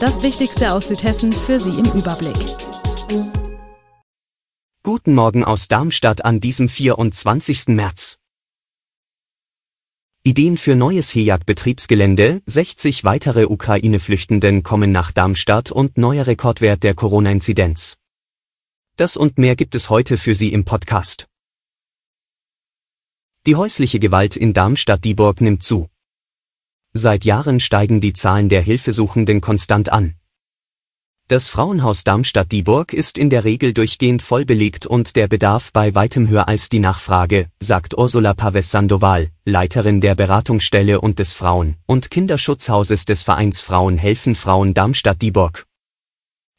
Das Wichtigste aus Südhessen für Sie im Überblick. Guten Morgen aus Darmstadt an diesem 24. März. Ideen für neues HEJAG-Betriebsgelände, 60 weitere Ukraine-Flüchtenden kommen nach Darmstadt und neuer Rekordwert der Corona-Inzidenz. Das und mehr gibt es heute für Sie im Podcast. Die häusliche Gewalt in Darmstadt-Dieburg nimmt zu. Seit Jahren steigen die Zahlen der Hilfesuchenden konstant an. Das Frauenhaus Darmstadt-Dieburg ist in der Regel durchgehend voll belegt und der Bedarf bei weitem höher als die Nachfrage, sagt Ursula Paves Sandoval, Leiterin der Beratungsstelle und des Frauen- und Kinderschutzhauses des Vereins Frauen helfen Frauen Darmstadt-Dieburg.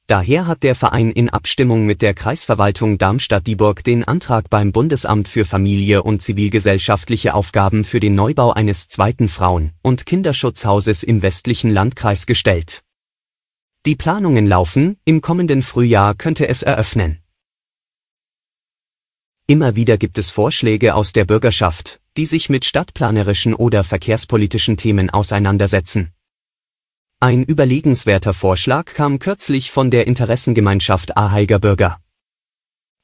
Daher hat der Verein in Abstimmung mit der Kreisverwaltung Darmstadt-Dieburg den Antrag beim Bundesamt für Familie und zivilgesellschaftliche Aufgaben für den Neubau eines zweiten Frauen- und Kinderschutzhauses im westlichen Landkreis gestellt. Die Planungen laufen, im kommenden Frühjahr könnte es eröffnen. Immer wieder gibt es Vorschläge aus der Bürgerschaft, die sich mit stadtplanerischen oder verkehrspolitischen Themen auseinandersetzen. Ein überlegenswerter Vorschlag kam kürzlich von der Interessengemeinschaft Aheiger Bürger.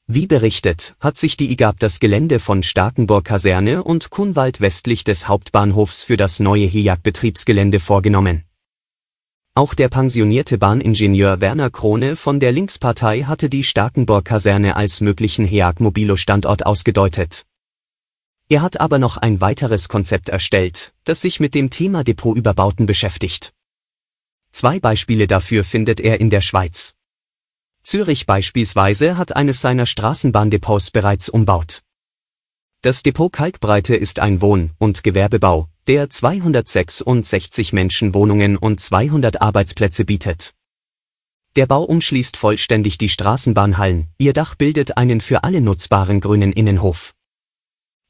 Wie berichtet, hat sich die IGAB das Gelände von Starkenburg Kaserne und Kunwald westlich des Hauptbahnhofs für das neue HEJAG-Betriebsgelände vorgenommen. Auch der pensionierte Bahningenieur Werner Krone von der Linkspartei hatte die Starkenburg Kaserne als möglichen HEAG-Mobilo-Standort ausgedeutet. Er hat aber noch ein weiteres Konzept erstellt, das sich mit dem Thema Depotüberbauten beschäftigt. Zwei Beispiele dafür findet er in der Schweiz. Zürich beispielsweise hat eines seiner Straßenbahndepots bereits umbaut. Das Depot Kalkbreite ist ein Wohn- und Gewerbebau, der 266 Menschen Wohnungen und 200 Arbeitsplätze bietet. Der Bau umschließt vollständig die Straßenbahnhallen, ihr Dach bildet einen für alle nutzbaren grünen Innenhof.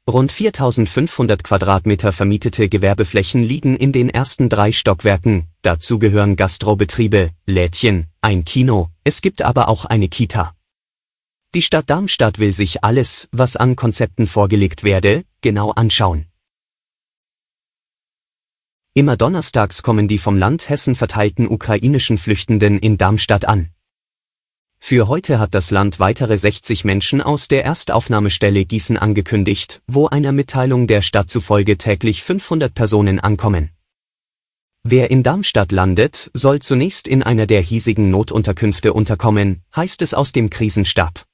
Rund 4500 Quadratmeter vermietete Gewerbeflächen liegen in den ersten drei Stockwerken, dazu gehören Gastrobetriebe, Lädchen, ein Kino, es gibt aber auch eine Kita. Die Stadt Darmstadt will sich alles, was an Konzepten vorgelegt werde, genau anschauen. Immer donnerstags kommen die vom Land Hessen verteilten ukrainischen Flüchtenden in Darmstadt an. Für heute hat das Land weitere 60 Menschen aus der Erstaufnahmestelle Gießen angekündigt, wo einer Mitteilung der Stadt zufolge täglich 500 Personen ankommen. Wer in Darmstadt landet, soll zunächst in einer der hiesigen Notunterkünfte unterkommen, heißt es aus dem Krisenstab.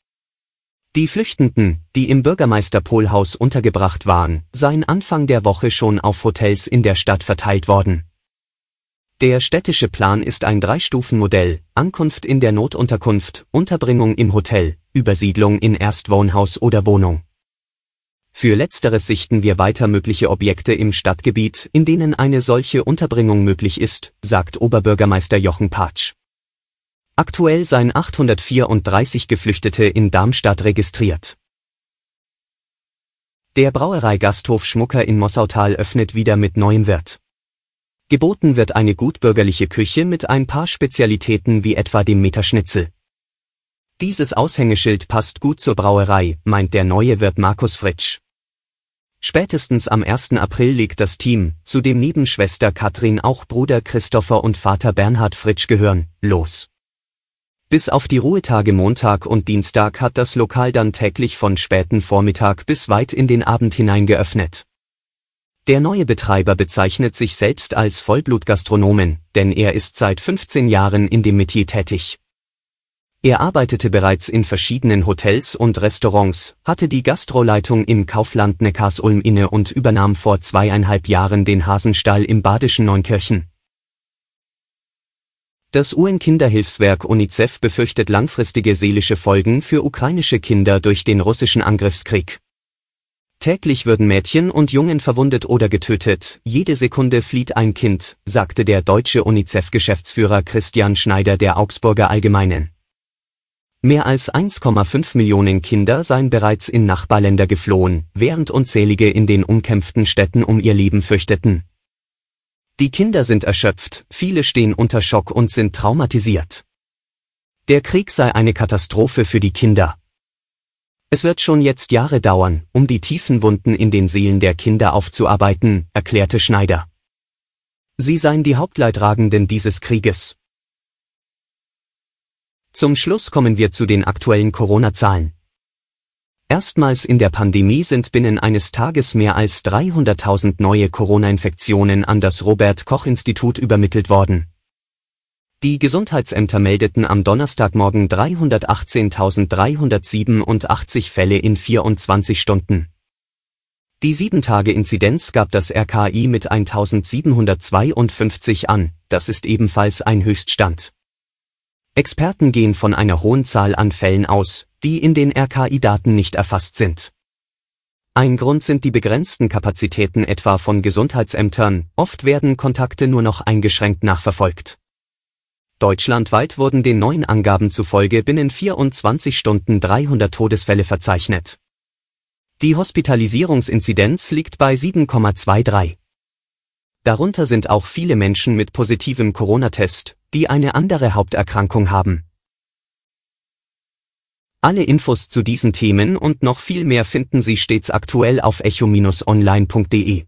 Die Flüchtenden, die im Bürgermeister-Polhaus untergebracht waren, seien Anfang der Woche schon auf Hotels in der Stadt verteilt worden. Der städtische Plan ist ein Drei-Stufen-Modell, Ankunft in der Notunterkunft, Unterbringung im Hotel, Übersiedlung in Erstwohnhaus oder Wohnung. Für letzteres sichten wir weiter mögliche Objekte im Stadtgebiet, in denen eine solche Unterbringung möglich ist, sagt Oberbürgermeister Jochen Patsch. Aktuell seien 834 Geflüchtete in Darmstadt registriert. Der Brauerei Gasthof Schmucker in Mossautal öffnet wieder mit neuem Wirt. Geboten wird eine gutbürgerliche Küche mit ein paar Spezialitäten wie etwa dem Meterschnitzel. Dieses Aushängeschild passt gut zur Brauerei, meint der neue Wirt Markus Fritsch. Spätestens am 1. April legt das Team, zu dem neben Schwester Katrin auch Bruder Christopher und Vater Bernhard Fritsch gehören, los. Bis auf die Ruhetage Montag und Dienstag hat das Lokal dann täglich von späten Vormittag bis weit in den Abend hinein geöffnet. Der neue Betreiber bezeichnet sich selbst als Vollblutgastronomen, denn er ist seit 15 Jahren in dem Metier tätig. Er arbeitete bereits in verschiedenen Hotels und Restaurants, hatte die Gastroleitung im Kaufland Neckarsulm inne und übernahm vor zweieinhalb Jahren den Hasenstall im badischen Neunkirchen. Das UN-Kinderhilfswerk UNICEF befürchtet langfristige seelische Folgen für ukrainische Kinder durch den russischen Angriffskrieg. Täglich würden Mädchen und Jungen verwundet oder getötet, jede Sekunde flieht ein Kind, sagte der deutsche UNICEF-Geschäftsführer Christian Schneider der Augsburger Allgemeinen. Mehr als 1,5 Millionen Kinder seien bereits in Nachbarländer geflohen, während unzählige in den umkämpften Städten um ihr Leben fürchteten. Die Kinder sind erschöpft, viele stehen unter Schock und sind traumatisiert. Der Krieg sei eine Katastrophe für die Kinder. Es wird schon jetzt Jahre dauern, um die tiefen Wunden in den Seelen der Kinder aufzuarbeiten, erklärte Schneider. Sie seien die Hauptleidtragenden dieses Krieges. Zum Schluss kommen wir zu den aktuellen Corona-Zahlen. Erstmals in der Pandemie sind binnen eines Tages mehr als 300.000 neue Corona-Infektionen an das Robert Koch Institut übermittelt worden. Die Gesundheitsämter meldeten am Donnerstagmorgen 318.387 Fälle in 24 Stunden. Die 7-Tage-Inzidenz gab das RKI mit 1752 an, das ist ebenfalls ein Höchststand. Experten gehen von einer hohen Zahl an Fällen aus, die in den RKI-Daten nicht erfasst sind. Ein Grund sind die begrenzten Kapazitäten etwa von Gesundheitsämtern, oft werden Kontakte nur noch eingeschränkt nachverfolgt. Deutschlandweit wurden den neuen Angaben zufolge binnen 24 Stunden 300 Todesfälle verzeichnet. Die Hospitalisierungsinzidenz liegt bei 7,23. Darunter sind auch viele Menschen mit positivem Corona-Test, die eine andere Haupterkrankung haben. Alle Infos zu diesen Themen und noch viel mehr finden Sie stets aktuell auf echo-online.de.